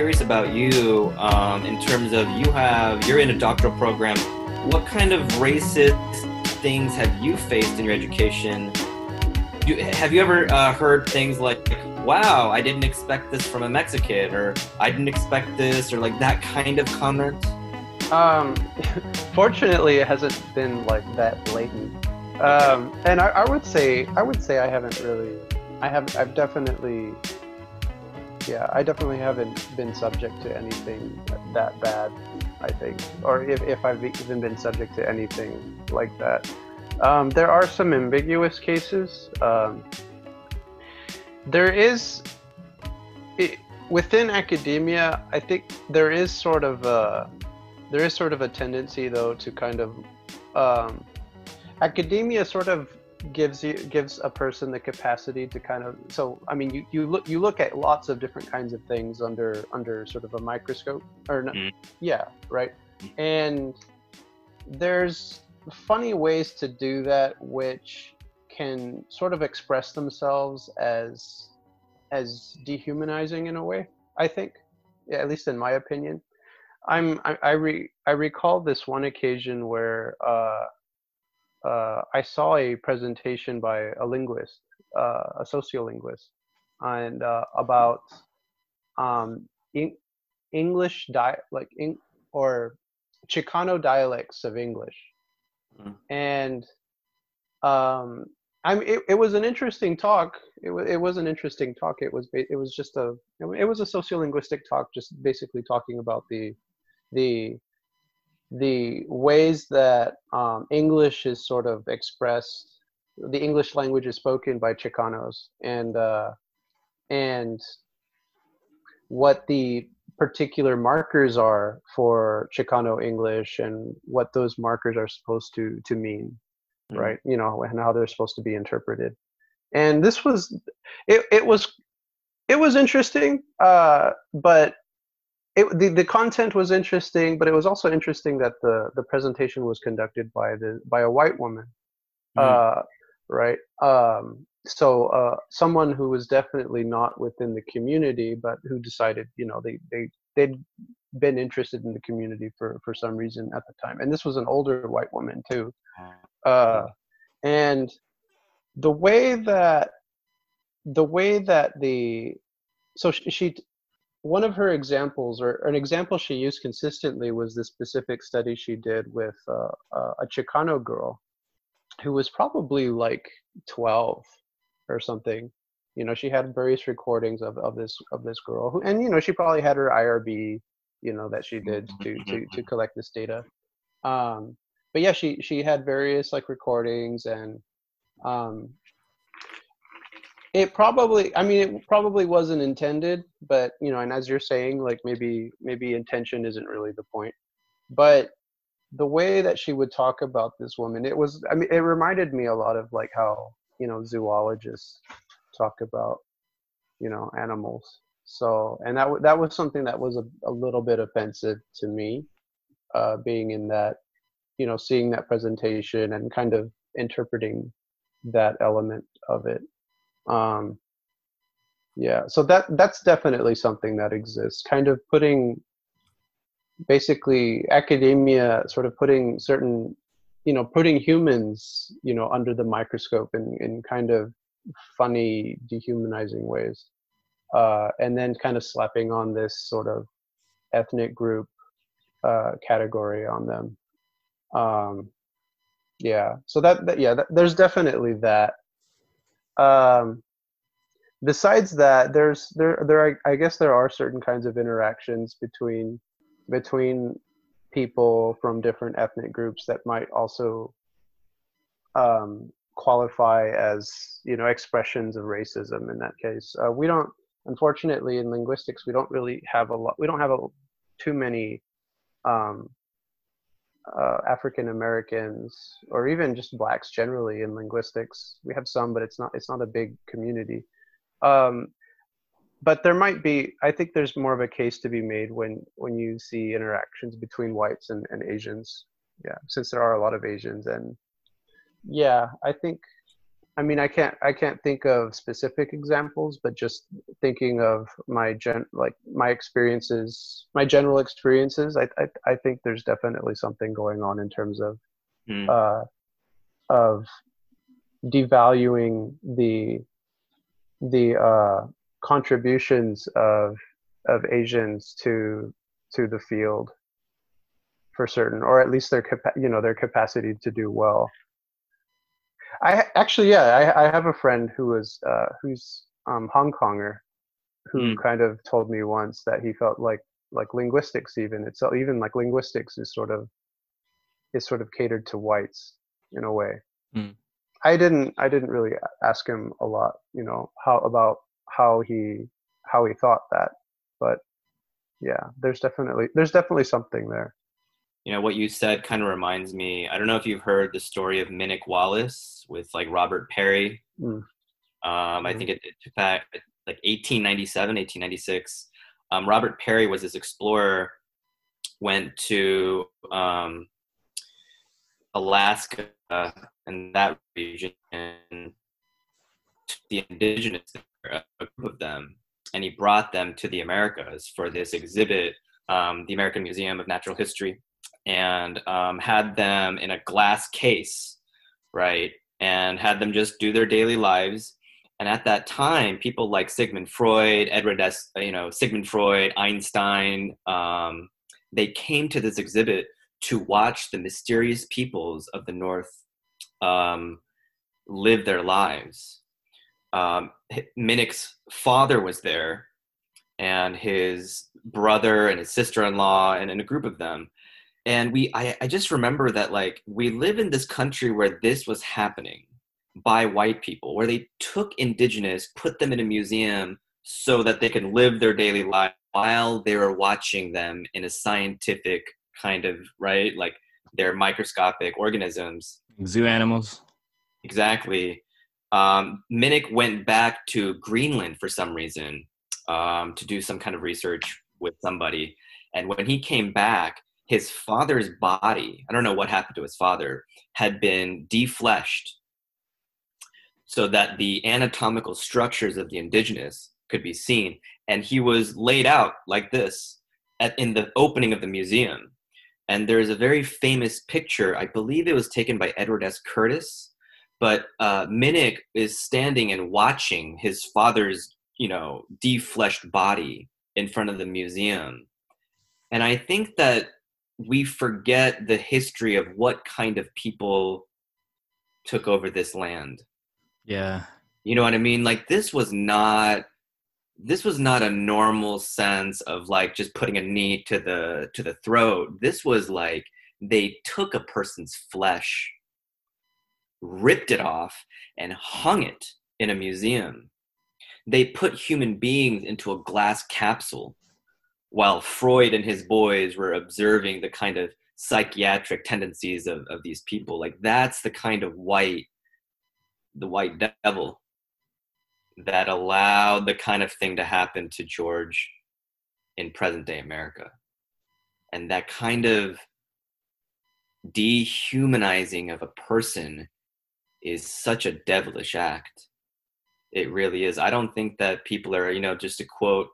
Curious about you um, in terms of you have you're in a doctoral program. What kind of racist things have you faced in your education? Do, have you ever uh, heard things like, "Wow, I didn't expect this from a Mexican," or "I didn't expect this," or like that kind of comment? Um, fortunately, it hasn't been like that blatant. Um, and I, I would say, I would say I haven't really. I have. I've definitely yeah, I definitely haven't been subject to anything that bad, I think, or if, if I've even been subject to anything like that. Um, there are some ambiguous cases. Um, there is, it, within academia, I think there is sort of a, there is sort of a tendency though to kind of, um, academia sort of gives you gives a person the capacity to kind of so i mean you, you look you look at lots of different kinds of things under under sort of a microscope or no, mm. yeah right? And there's funny ways to do that which can sort of express themselves as as dehumanizing in a way i think yeah, at least in my opinion. I'm i I, re, I recall this one occasion where uh uh, I saw a presentation by a linguist, uh, a sociolinguist, and uh, about um, in- English di- like in- or Chicano dialects of English, mm. and um, I mean, it, it was an interesting talk. It was it was an interesting talk. It was it was just a it was a sociolinguistic talk, just basically talking about the the the ways that um, English is sort of expressed, the English language is spoken by Chicanos, and uh, and what the particular markers are for Chicano English and what those markers are supposed to to mean, mm-hmm. right? You know, and how they're supposed to be interpreted. And this was, it, it was, it was interesting, uh, but it, the, the content was interesting, but it was also interesting that the, the presentation was conducted by the by a white woman, mm-hmm. uh, right? Um, so uh, someone who was definitely not within the community, but who decided, you know, they they they'd been interested in the community for for some reason at the time, and this was an older white woman too, uh, and the way that the way that the so she, she one of her examples, or an example she used consistently, was this specific study she did with uh, uh, a Chicano girl who was probably like 12 or something. You know, she had various recordings of, of this of this girl, who, and you know, she probably had her IRB, you know, that she did to to to collect this data. Um, but yeah, she she had various like recordings and um, it probably i mean it probably wasn't intended but you know and as you're saying like maybe maybe intention isn't really the point. But the way that she would talk about this woman it was i mean it reminded me a lot of like how you know zoologists talk about you know animals. So and that that was something that was a, a little bit offensive to me uh being in that you know seeing that presentation and kind of interpreting that element of it um, yeah so that that's definitely something that exists kind of putting basically academia sort of putting certain you know putting humans you know under the microscope in, in kind of funny dehumanizing ways. Uh, and then kind of slapping on this sort of ethnic group uh, category on them. Um, yeah so that, that yeah that, there's definitely that. Um, besides that, there's there there I guess there are certain kinds of interactions between between people from different ethnic groups that might also um, qualify as you know expressions of racism in that case uh, we don't unfortunately in linguistics we don't really have a lot we don't have a, too many um, uh, African Americans or even just blacks generally in linguistics. We have some, but it's not it's not a big community. Um, but there might be. I think there's more of a case to be made when when you see interactions between whites and, and Asians. Yeah, since there are a lot of Asians, and yeah, I think I mean, I can't I can't think of specific examples, but just thinking of my gen like my experiences, my general experiences, I I, I think there's definitely something going on in terms of Mm. uh, of devaluing the the uh, contributions of of Asians to to the field for certain, or at least their you know their capacity to do well. I actually, yeah, I, I have a friend who was uh, who's um, Hong Konger, who Mm. kind of told me once that he felt like like linguistics even it's even like linguistics is sort of is sort of catered to whites in a way. Mm. I didn't I didn't really ask him a lot, you know, how about how he how he thought that, but yeah, there's definitely there's definitely something there. You know what you said kind of reminds me. I don't know if you've heard the story of Minik Wallace with like Robert Peary. Mm. Um, I Mhm. think it, it took back like 1897, 1896. Um, Robert Peary was this explorer, went to um, Alaska and that region, the indigenous, a group of them, and he brought them to the Americas for this exhibit, um, the American Museum of Natural History, and um, had them in a glass case, right, and had them just do their daily lives. And at that time, people like Sigmund Freud, Edward S. You know, Sigmund Freud, Einstein, um, they came to this exhibit to watch the mysterious peoples of the North um, live their lives. Um, Minik's father was there, and his brother and his sister-in-law, and, and a group of them. And we, I, I just remember that like we live in this country where this was happening by white people, where they took indigenous, put them in a museum so that they can live their daily life while they were watching them in a scientific kind of right, like they're microscopic organisms. Zoo animals. Exactly. Um, Minik went back to Greenland for some reason um, to do some kind of research with somebody. And when he came back, his father's body, I don't know what happened to his father, had been defleshed so that the anatomical structures of the indigenous could be seen. And he was laid out like this at, in the opening of the museum. And there's a very famous picture, I believe it was taken by Edward S. Curtis, but uh, Minik is standing and watching his father's, you know, defleshed body in front of the museum. And I think that we forget the history of what kind of people took over this land. Yeah. You know what I mean? Like this was not this was not a normal sense of like just putting a knee to the to the throat. This was like they took a person's flesh, ripped it off, and hung it in a museum. They put human beings into a glass capsule while Freud and his boys were observing the kind of psychiatric tendencies of, of these people. Like that's the kind of white the white devil that allowed the kind of thing to happen to George in present day America. And that kind of dehumanizing of a person is such a devilish act. It really is. I don't think that people are, you know, just to quote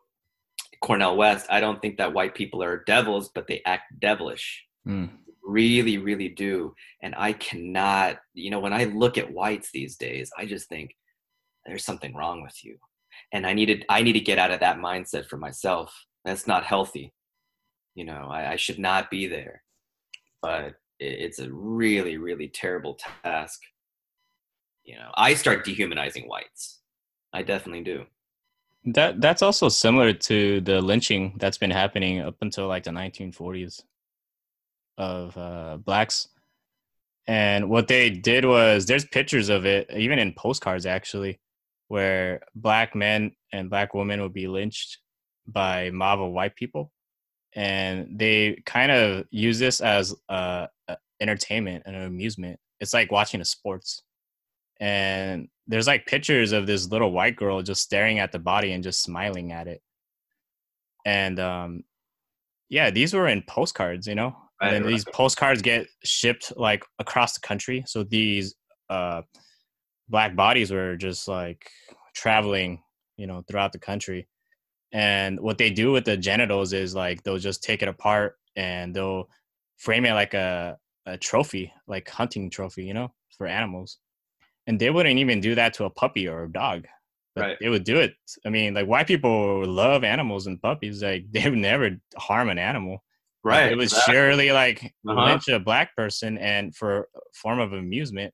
Cornel West, I don't think that white people are devils, but they act devilish Mm. really really do and i cannot you know when i look at whites these days i just think there's something wrong with you. And i needed i need to get out of that mindset for myself. That's not healthy. You know i, I should not be there. But it, it's a really really terrible task. You know i start dehumanizing whites. I definitely do. That that's also similar to the lynching that's been happening up until like the 1940s of uh, blacks. And what they did was there's pictures of it, even in postcards actually, where black men and black women would be lynched by a mob of white people, and they kind of use this as uh, a entertainment and an amusement. It's like watching the sports, and there's like pictures of this little white girl just staring at the body and just smiling at it. And um, yeah, these were in postcards, you know. Right, and then these postcards get shipped like across the country. So these uh, black bodies were just like traveling, you know, throughout the country. And what they do with the genitals is like they'll just take it apart and they'll frame it like a, a trophy, like hunting trophy, you know, for animals. And they wouldn't even do that to a puppy or a dog. But Right. they would do it. I mean, like white people love animals and puppies. Like they would never harm an animal. Like, Right. It was exactly. surely like Uh-huh. lynch a black person and for a form of amusement.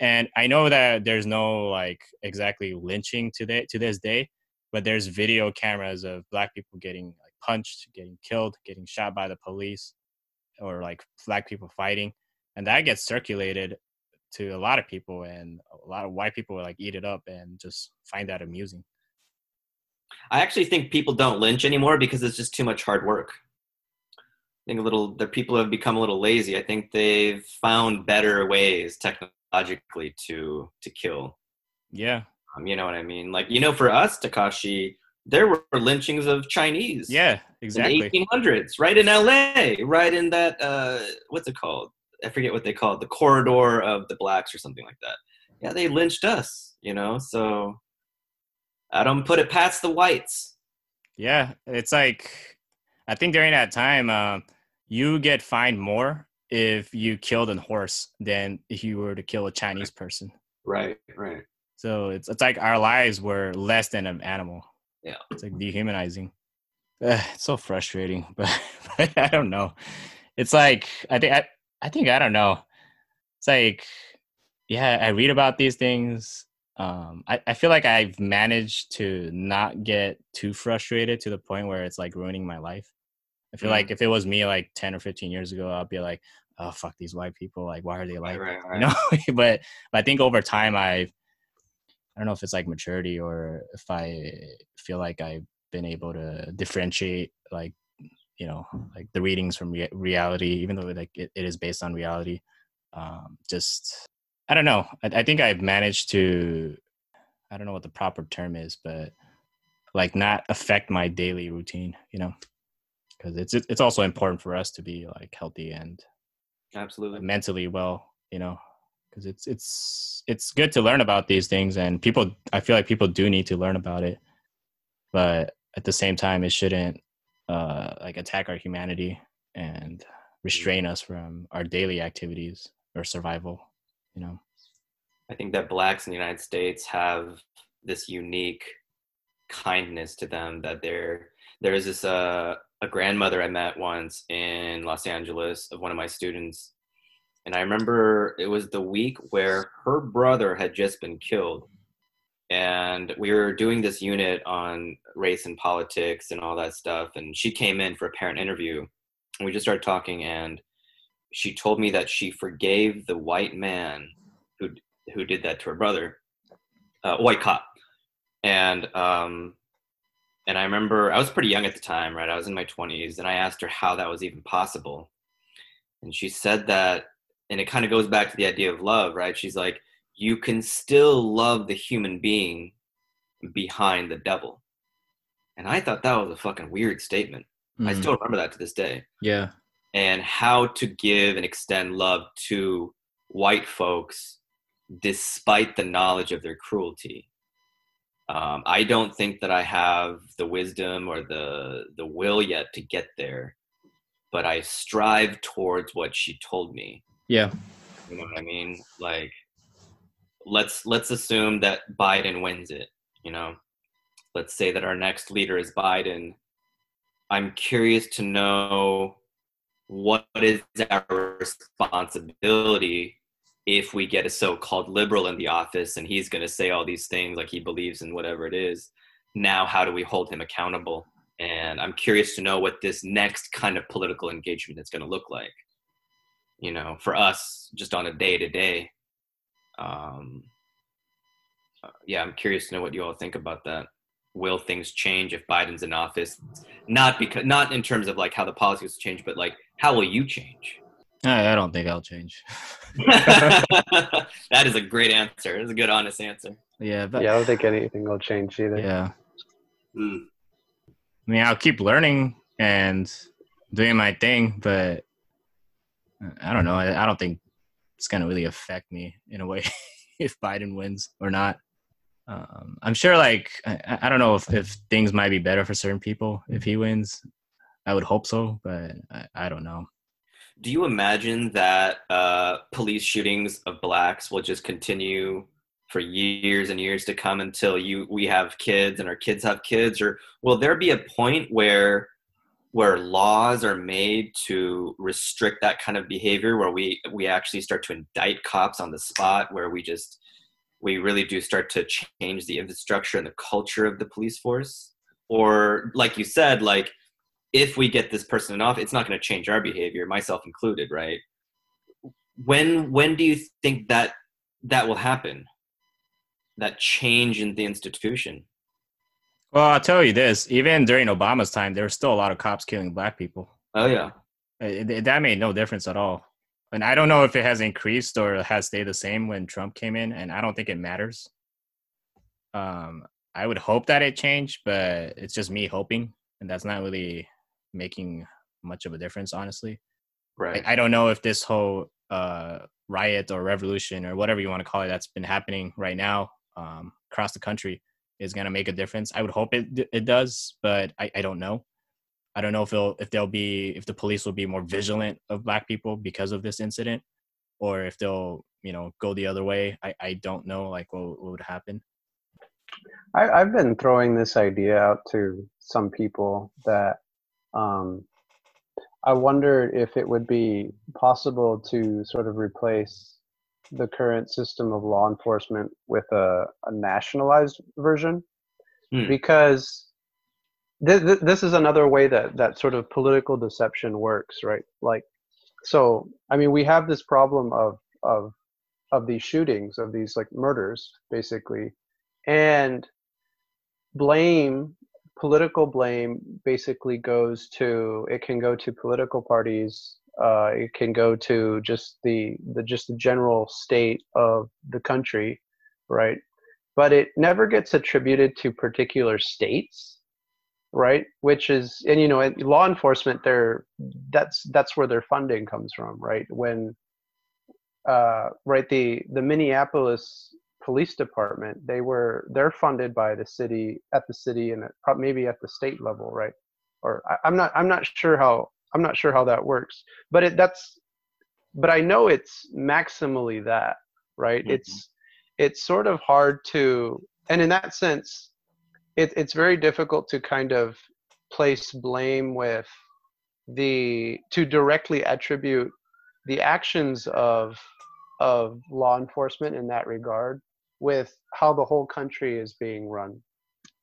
And I know that there's no like exactly lynching today to this day, but there's video cameras of black people getting like punched, getting killed, getting shot by the police, or like black people fighting, and that gets circulated to a lot of people, and a lot of white people like eat it up and just find that amusing. I actually think people don't lynch anymore because it's just too much hard work. I think a little the people have become a little lazy. I think they've found better ways technologically to to kill. Yeah, Um, you know what I mean? Like you know, for us, Takashi, there were lynchings of Chinese. yeah, in exactly. the 1800s, right in LA, right in that uh, what's it called? I forget what they call it, the corridor of the blacks or something like that. Yeah, they lynched us, you know. So I don't put it past the whites. Yeah, it's like I think during that time, um, you get fined more if you killed a horse than if you were to kill a Chinese person. Right, right. So it's it's like our lives were less than an animal. Yeah. it's like dehumanizing. Ugh, it's so frustrating, but, but I don't know. It's like I think I, I think I don't know. It's like yeah, I read about these things. Um, I, I feel like I've managed to not get too frustrated to the point where it's like ruining my life. I feel Mhm. like if it was me like 10 or 15 years ago, I'd be like, oh, fuck these white people. Like, why are they like right, right, you know? But, but i think over time i've i don't know if it's like maturity or if i feel like i've been able to differentiate like you know like the readings from rea- reality even though like it, it is based on reality. Um just i don't know. I, I think i've managed to i don't know what the proper term is but like not affect my daily routine you know? Because it's it's also important for us to be like healthy and Absolutely. mentally well you know because it's it's it's good to learn about these things and people i feel like people do need to learn about it but at the same time it shouldn't uh like attack our humanity and restrain us from our daily activities or survival you know I think that blacks in the United States have this unique kindness to them that they're there is this uh, a grandmother I met once in Los Angeles of one of my students. And I remember it was the week where her brother had just been killed. And we were doing this unit on race and politics and all that stuff. And she came in for a parent interview. And we just started talking and she told me that she forgave the white man who who did that to her brother, uh, white cop, and um, and I remember I was pretty young at the time, right? I was in my twenties, and I asked her how that was even possible, and she said that, and it kind of goes back to the idea of love, right? She's like, you can still love the human being behind the devil, and I thought that was a fucking weird statement. I Mm, still remember that to this day yeah and how to give and extend love to white folks despite the knowledge of their cruelty. Um, I don't think that I have the wisdom or the the will yet to get there, but I strive towards what she told me. yeah You know what I mean? Like, let's let's assume that Biden wins it. You know, let's say that our next leader is Biden. I'm curious to know what is our responsibility if we get a so-called liberal in the office and he's going to say all these things like he believes in whatever it is. Now, how do we hold him accountable? And I'm curious to know what this next kind of political engagement is going to look like you know, for us just on a day to day. Yeah, I'm curious to know what you all think about that. Will things change if Biden's in office? Not because, not in terms of like how the policies change, but like how will you change? I, I don't think i'll change that is a great answer. It's a good, honest answer. yeah but Yeah, I don't think anything will change either. yeah Mm. I mean, I'll keep learning and doing my thing, but uh, I don't know. I, I don't think it's gonna really affect me in a way. if Biden wins or not. Um, I'm sure, like, I, I, don't know if, if things might be better for certain people if he wins. I would hope so, but I, I don't know. Do you imagine that uh, police shootings of blacks will just continue for years and years to come until you we have kids and our kids have kids, or will there be a point where where laws are made to restrict that kind of behavior, where we we actually start to indict cops on the spot, where we just we really do start to change the infrastructure and the culture of the police force? Or like you said like if we get this person off it's not going to change our behavior myself included right? When when do you think that that will happen? That change in the institution? Well i'll tell you this even during obama's time there were still a lot of cops killing black people. Oh yeah. It, it, that made no difference at all. And I don't know if it has increased or has stayed the same when Trump came in, and I don't think it matters. Um, I would hope that it changed, but it's just me hoping, and that's not really making much of a difference, honestly. Right. I, I don't know if this whole uh, riot or revolution or whatever you want to call it that's been happening right now um, across the country is going to make a difference. I would hope it it does, but I, I don't know. I don't know if they'll if they'll be if the police will be more vigilant of black people because of this incident, or if they'll you know go the other way. I I don't know like what, what would happen. I, I've been throwing this idea out to some people that um, I wondered if it would be possible to sort of replace the current system of law enforcement with a, a nationalized version, hmm. because this, this is another way that that sort of political deception works right? Like so i mean we have this problem of of of these shootings of these like murders basically. And blame political blame basically goes to it can go to political parties uh, it can go to just the the just the general state of the country right? But it never gets attributed to particular states right? Which is and you know law enforcement they're that's that's where their funding comes from right? When uh right the the minneapolis police department they were they're funded by the city at the city and maybe at the state level right? Or I, i'm not i'm not sure how i'm not sure how that works but it that's but i know it's maximally that right? Mm-hmm. it's it's sort of hard to and in that sense it, it's very difficult to kind of place blame with the to directly attribute the actions of of law enforcement in that regard with how the whole country is being run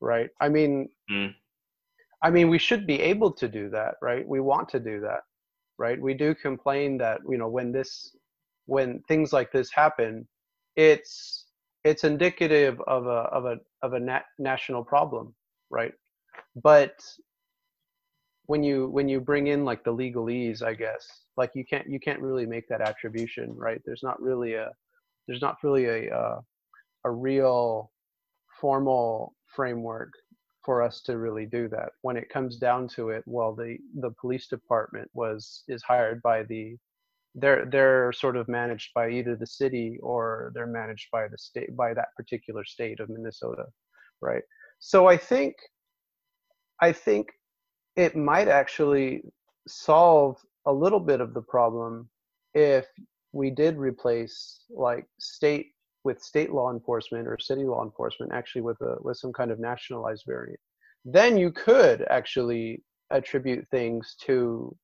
right i mean mm. i mean we should be able to do that right we want to do that right we do complain that you know when this when things like this happen it's it's indicative of a of a of a nat- national problem, right? But when you when you bring in like the legalese, I guess, like you can't you can't really make that attribution, right? There's not really a there's not really a uh, a real formal framework for us to really do that. When it comes down to it, well, the the police department was is hired by the they're they're sort of managed by either the city or they're managed by the state by that particular state of Minnesota, right? So I think I think it might actually solve a little bit of the problem if we did replace like state with state law enforcement or city law enforcement actually with a with some kind of nationalized variant then you could actually attribute things to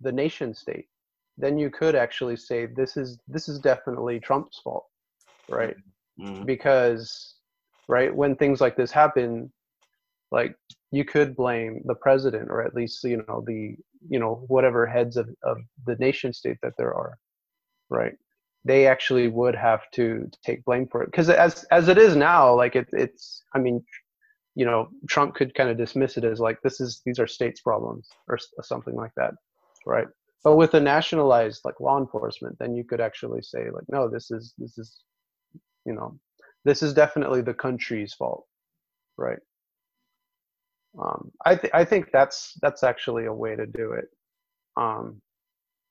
the nation state then you could actually say this is this is definitely Trump's fault, right? Mm-hmm. Because right when things like this happen, like you could blame the president or at least you know the you know whatever heads of, of the nation state that there are, right? They actually would have to take blame for it. Because as as it is now, like it, it's I mean you know trump could kind of dismiss it as like this is these are states problems or something like that right? But with a nationalized like law enforcement then you could actually say like no this is this is you know this is definitely the country's fault right? Um, I, th- I think that's that's actually a way to do it. Um,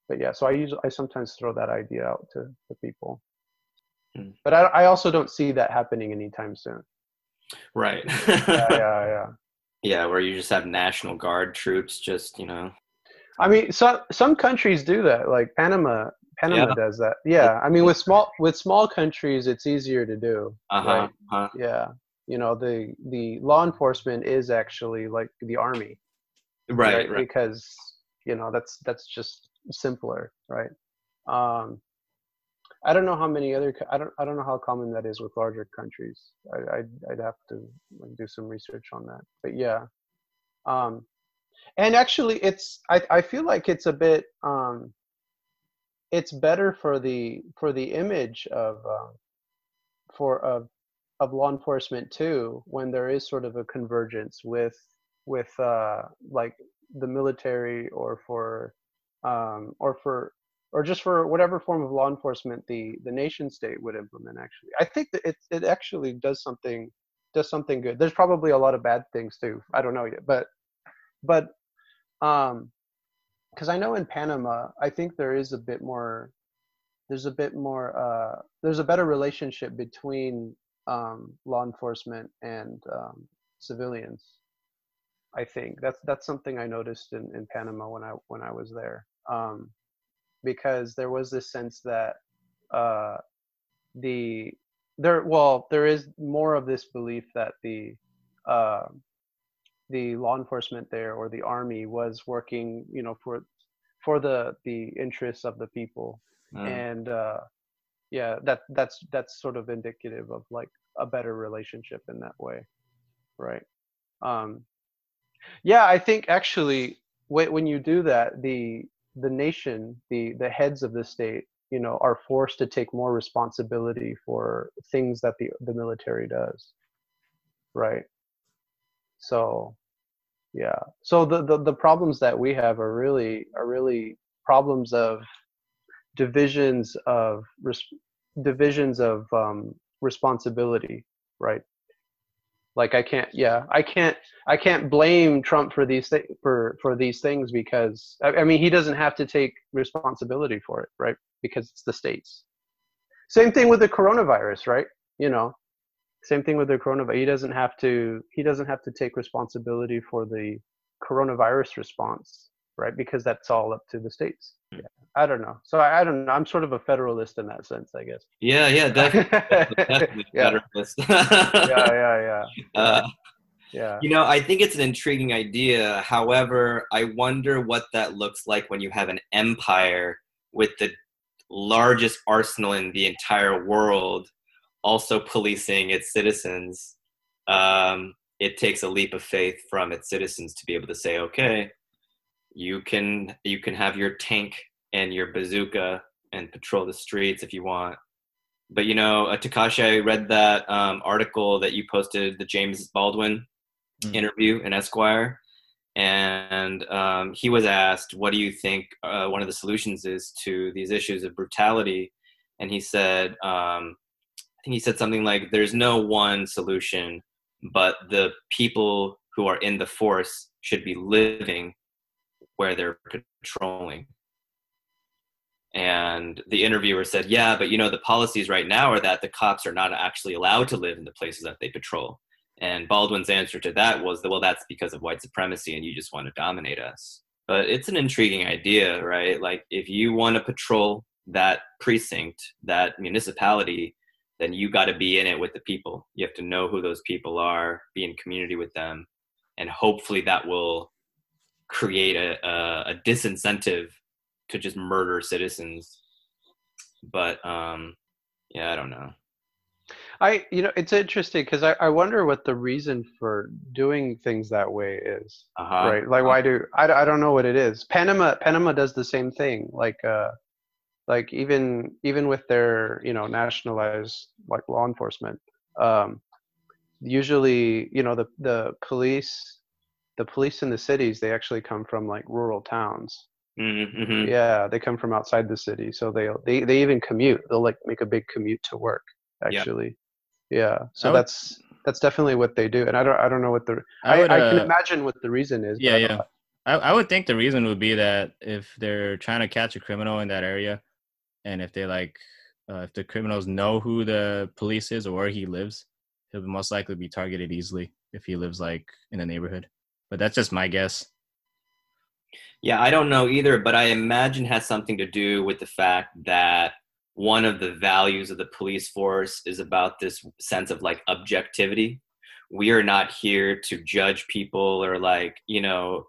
but yeah so i use i sometimes throw that idea out to, to people Hmm. but I, I also don't see that happening anytime soon. Right. Yeah, yeah, yeah. Yeah, where you just have National Guard troops just, you know. I mean, some some countries do that. Like Panama, Panama Yeah. does that. Yeah, I mean, with small with small countries, it's easier to do. Uh huh. Right. uh Yeah, you know, the the law enforcement is actually like the army, Right, right. Because you know that's that's just simpler, right? Um, I don't know how many other I don't I don't know how common that is with larger countries. I I'd, I'd have to do some research on that. But yeah, um, and actually, it's I I feel like it's a bit um, it's better for the for the image of um, for of of law enforcement too when there is sort of a convergence with with uh like the military or for um or for or just for whatever form of law enforcement the the nation state would implement actually. I think that it it actually does something does something good. There's probably a lot of bad things too. I don't know yet. But but um because i know in panama i think there is a bit more there's a bit more uh there's a better relationship between um, law enforcement and um, civilians. I think. That's that's something I noticed in, in Panama when I when I was there, um, because there was this sense that uh, the there well there is more of this belief that the uh, the law enforcement there or the army was working you know for for the the interests of the people Mm. and uh yeah that that's that's sort of indicative of like a better relationship in that way right um yeah i think actually when, when you do that the the nation the the heads of the state you know are forced to take more responsibility for things that the the military does. Right? So yeah. So the the, the problems that we have are really are really problems of divisions of res- divisions of um, responsibility right like i can't yeah i can't i can't blame trump for these thi- for for these things because I, I mean he doesn't have to take responsibility for it right? Because it's the states. Same thing with the coronavirus right? You know same thing with the coronavirus he doesn't have to he doesn't have to take responsibility for the coronavirus response right? Because that's all up to the states. Yeah i don't know so I, I don't know i'm sort of a federalist in that sense i guess Yeah, yeah, definitely. definitely yeah. Federalist. yeah yeah yeah Uh, yeah You know, I think it's an intriguing idea. However, I wonder what that looks like when you have an empire with the largest arsenal in the entire world also policing its citizens. Um, it takes a leap of faith from its citizens to be able to say, okay, you can you can have your tank and your bazooka and patrol the streets if you want. But you know, uh, Takashi, I read that um, article that you posted, the James Baldwin Mm. interview in Esquire, and um, he was asked, "What do you think uh, one of the solutions is to these issues of brutality?" And he said, um, "I think he said something like, there's no one solution, but the people who are in the force should be living where they're patrolling." And the interviewer said, "Yeah, but you know the policies right now are that the cops are not actually allowed to live in the places that they patrol." And Baldwin's answer to that was, "Well, that's because of white supremacy, and you just want to dominate us." But it's an intriguing idea, right? Like if you want to patrol that precinct, that municipality, then you got to be in it with the people. You have to know who those people are, be in community with them, and hopefully that will create a, a, a disincentive to just murder citizens. But um, yeah, I don't know. I, you know, it's interesting because I, I wonder what the reason for doing things that way is. Uh-huh. right? Like, why do I, I don't know what it is. Panama, Panama does the same thing. Like, uh, like even even with their you know nationalized like law enforcement, um, usually you know the the police, the police in the cities they actually come from like rural towns. Mm-hmm. Yeah, they come from outside the city, so they they they even commute. They'll like make a big commute to work. Yeah. Actually, yeah. So would- that's that's definitely what they do, and I don't I don't know what the I I, would, I can uh, imagine what the reason is. Yeah, I yeah. I, I would think the reason would be that if they're trying to catch a criminal in that area, and if they like Uh, if the criminals know who the police is or where he lives, he'll most likely be targeted easily if he lives like in a neighborhood. But that's just my guess. Yeah, I don't know either, but I imagine has something to do with the fact that one of the values of the police force is about this sense of like objectivity. We are not here to judge people or like, you know,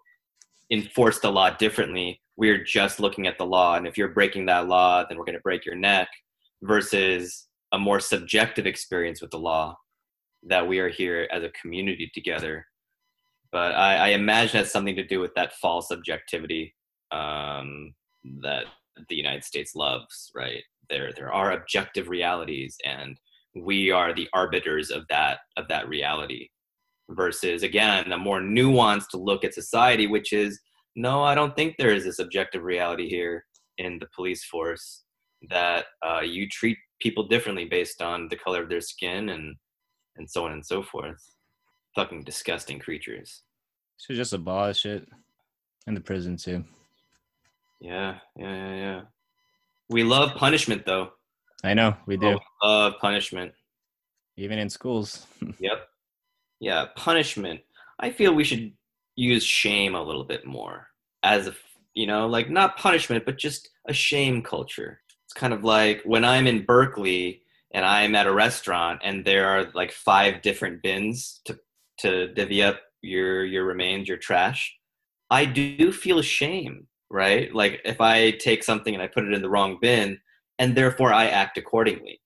enforce the law differently. We're just looking at the law. And if you're breaking that law, then we're going to break your neck versus a more subjective experience with the law that we are here as a community together but I, I imagine has something to do with that false objectivity um, that the United States loves. Right there, there are objective realities, and we are the arbiters of that of that reality. Versus again, a more nuanced look at society, which is no, I don't think there is this objective reality here in the police force that uh, you treat people differently based on the color of their skin and and so on and so forth fucking disgusting creatures. Should just abolish it in the prison too. Yeah, yeah, yeah, yeah. We love punishment though. I know we do. Oh, we love punishment. Even in schools. yep. Yeah, punishment. I feel we should use shame a little bit more as a you know, like not punishment, but just a shame culture. It's kind of like when I'm in Berkeley and I'm at a restaurant and there are like five different bins to to divvy up your your remains, your trash, I do feel shame, right? Like if I take something and I put it in the wrong bin, and therefore I act accordingly.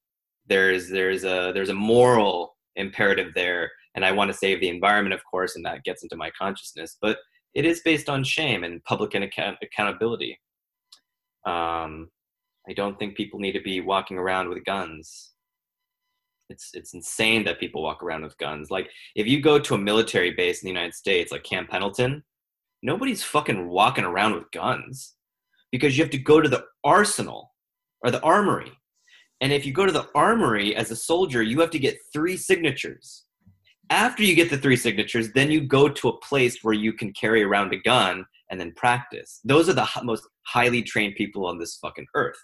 There's there's a there's a moral imperative there, and I want to save the environment, of course, and that gets into my consciousness. But it is based on shame and public account- accountability. Um, I don't think people need to be walking around with guns it's it's insane that people walk around with guns. Like if you go to a military base in the United States, like Camp Pendleton, nobody's fucking walking around with guns because you have to go to the arsenal or the armory. And if you go to the armory as a soldier, you have to get three signatures. After you get the three signatures, then you go to a place where you can carry around a gun and then practice. Those are the most highly trained people on this fucking earth.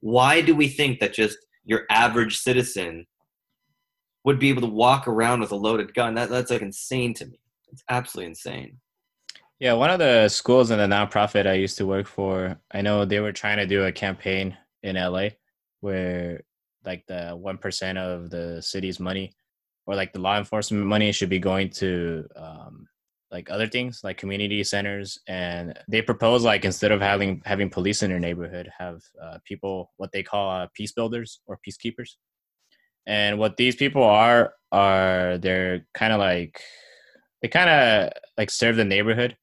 Why do we think that just your average citizen would be able to walk around with a loaded gun. That that's like insane to me. It's absolutely insane. Yeah, one of the schools in the nonprofit I used to work for, I know they were trying to do a campaign in LA where like the one percent of the city's money or like the law enforcement money should be going to um, like other things like community centers and they propose like instead of having having police in your neighborhood have uh, people what they call uh, peace builders or peacekeepers. And what these people are are they're kind of like they kind of like serve the neighborhood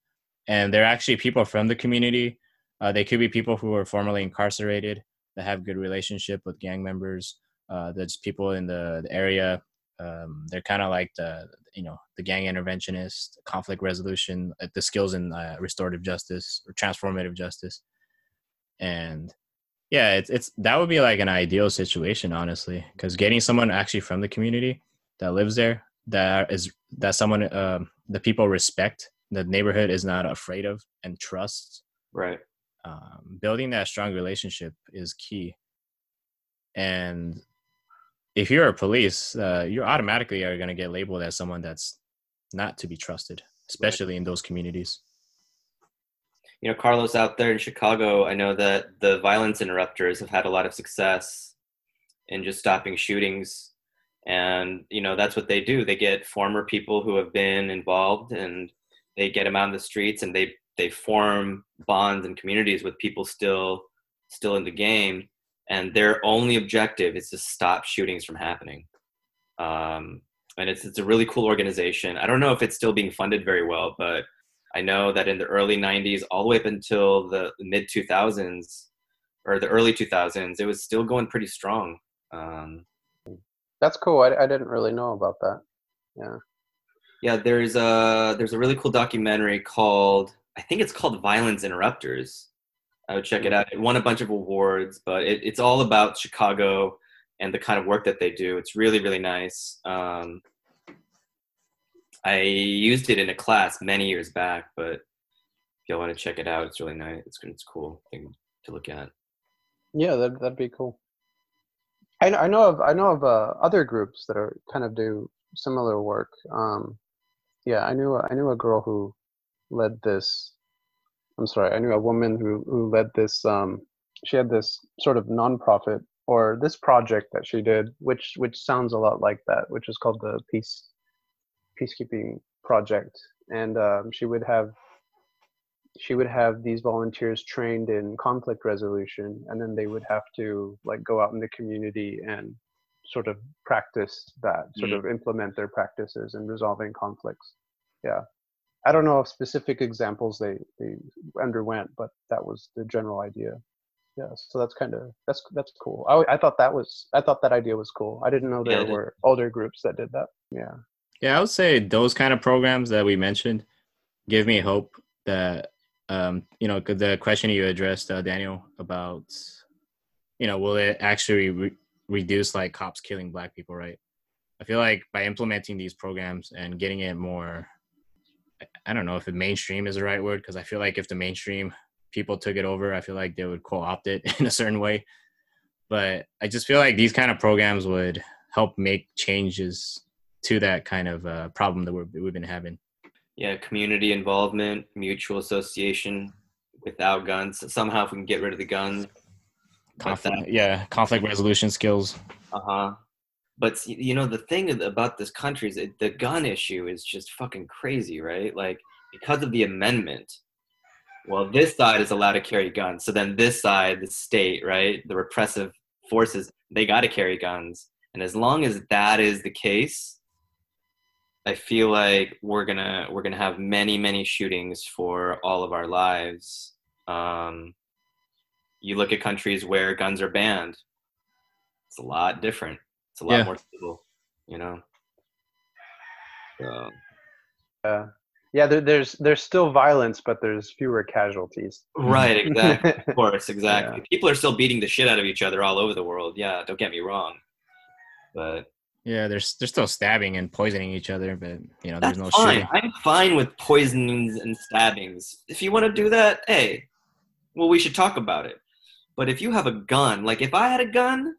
and they're actually people from the community. Uh, they could be people who were formerly incarcerated that have good relationship with gang members uh, there's people in the, the area um, they're kind of like the you know the gang interventionist conflict resolution uh, the skills in uh, restorative justice or transformative justice. And yeah it's, it's that would be like an ideal situation honestly because getting someone actually from the community that lives there that is that someone um, the people respect the neighborhood is not afraid of and trusts right. um, building that strong relationship is key. And if you're a police, uh, you automatically are going to get labeled as someone that's not to be trusted, especially right. in those communities. You know, Carlos, out there in Chicago, I know that the violence interrupters have had a lot of success in just stopping shootings. And, you know, that's what they do. They get former people who have been involved and they get them out in the streets and they, they form bonds and communities with people still still in the game and their only objective is to stop shootings from happening. Um, and it's it's a really cool organization. I don't know if it's still being funded very well, but I know that in the early '90s, all the way up until the mid 2000s or the early 2000s, it was still going pretty strong. Um, That's cool. I, I didn't really know about that. Yeah. Yeah, there's a there's a really cool documentary called I think it's called Violence Interrupters, I would check it out. It won a bunch of awards, but it, it's all about Chicago and the kind of work that they do. It's really, really nice. Um, I used it in a class many years back, but if y'all want to check it out, it's really nice. It's it's cool thing to look at. Yeah, that that'd be cool. I, I know of I know of uh, other groups that are kind of do similar work. Um, yeah, I knew I knew a girl who led this. I'm sorry, I knew a woman who who led this. Um, she had this sort of nonprofit or this project that she did, which which sounds a lot like that, which is called the peace peacekeeping project, and um, she would have she would have these volunteers trained in conflict resolution and then they would have to like go out in the community and sort of practice that sort Mm. of implement their practices in resolving conflicts yeah i don't know of specific examples they they underwent but that was the general idea yeah so that's kind of that's that's cool I, I thought that was i thought that idea was cool i didn't know there is. were older groups that did that yeah Yeah, I would say those kind of programs that we mentioned give me hope that um, you know the question you addressed, uh, Daniel, about you know will it actually re- reduce like cops killing black people, right? I feel like by implementing these programs and getting it more, I- don't know if the mainstream is the right word because I feel like if the mainstream people took it over, I feel like they would co-opt it in a certain way. But I just feel like these kind of programs would help make changes to that kind of uh, problem that we're, we've been having. Yeah, community involvement, mutual association without guns. Somehow, if we can get rid of the guns, Conflict, yeah, conflict resolution skills. uh huh. But you know, the thing about this country is that the gun issue is just fucking crazy, right? Like because of the amendment. Well, this side is allowed to carry guns, so then this side, the state, right, the repressive forces, they got to carry guns, and as long as that is the case, I feel like we're gonna we're gonna have many many shootings for all of our lives. Um, you look at countries where guns are banned; it's a lot different. It's a lot Yeah. more civil, you know. So, uh, yeah there, there's there's still violence but there's fewer casualties right, exactly. Of course, exactly. People are still beating the shit out of each other all over the world. Yeah, don't get me wrong. But Yeah, they're they're still stabbing and poisoning each other, but you know, that's there's no fine. shooting. I'm fine with poisonings and stabbings. If you want to do that, hey, well, we should talk about it. But if you have a gun, like if I had a gun,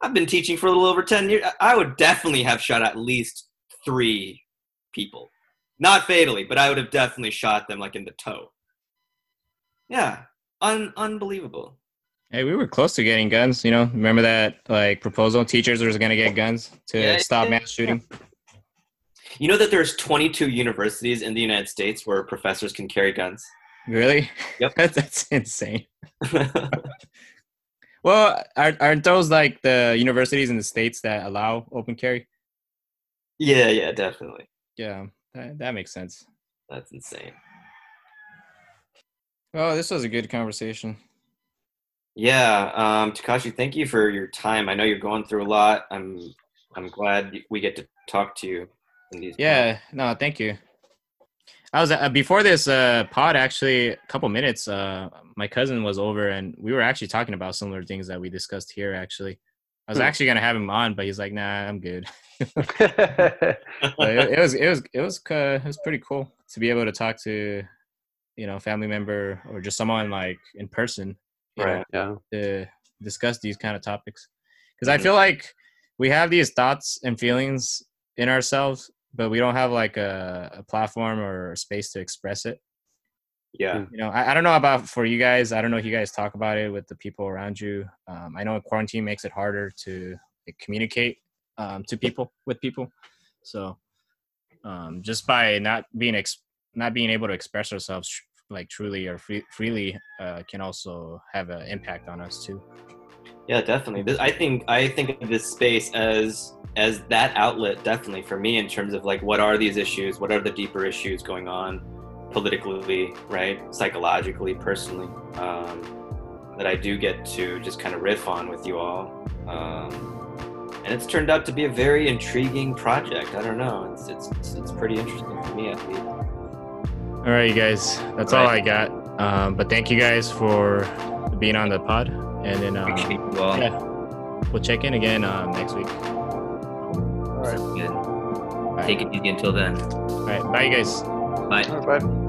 I've been teaching for a little over 10 years. I- would definitely have shot at least three people. Not fatally, but I would have definitely shot them like in the toe. Yeah, un- unbelievable. Hey, we were close to getting guns. You know, remember that like proposal? Teachers were gonna get guns to Yeah, stop yeah, mass shooting. You know that there's 22 universities in the United States where professors can carry guns? Really? Yep. that's, that's insane. Well, aren't, aren't those like the universities in the states that allow open carry? yeah, yeah, definitely. Yeah, that, that makes sense. That's insane. Well, this was a good conversation. Yeah, um, Takashi, thank you for your time. I know you're going through a lot. I'm I'm glad we get to talk to you. In these Yeah, no, thank you. I was uh, before this uh, pod actually a couple minutes. Uh, my cousin was over and we were actually talking about similar things that we discussed here. Actually, I was Hmm. actually gonna have him on, but he's like, "Nah, I'm good." it, it was it was it was uh, it was pretty cool to be able to talk to, you know, family member or just someone like in person, you know, Right. to discuss these kind of topics. Because I Mhm. feel like we have these thoughts and feelings in ourselves, but we don't have like a, a platform or a space to express it. Yeah. You know, I, I don't know about for you guys. I don't know if you guys talk about it with the people around you. Um, I know quarantine makes it harder to like, communicate um, to people with people. So um, just by not being ex- not being able to express ourselves tr- like truly or free- freely uh, can also have an impact on us too. Yeah, definitely. This, I think I think of this space as as that outlet definitely for me in terms of like what are these issues? What are the deeper issues going on politically, right? Psychologically, personally, um, that I do get to just kind of riff on with you all. Um, and it's turned out to be a very intriguing project. I don't know. It's it's it's, it's pretty interesting for me at least. All right, you guys. That's all I got. Um, but thank you guys for being on the pod, and then Appreciate you all. yeah, we'll check in again um, next week. all right Good. All right. Take it easy until then. All right, bye, you guys. Bye. all right bye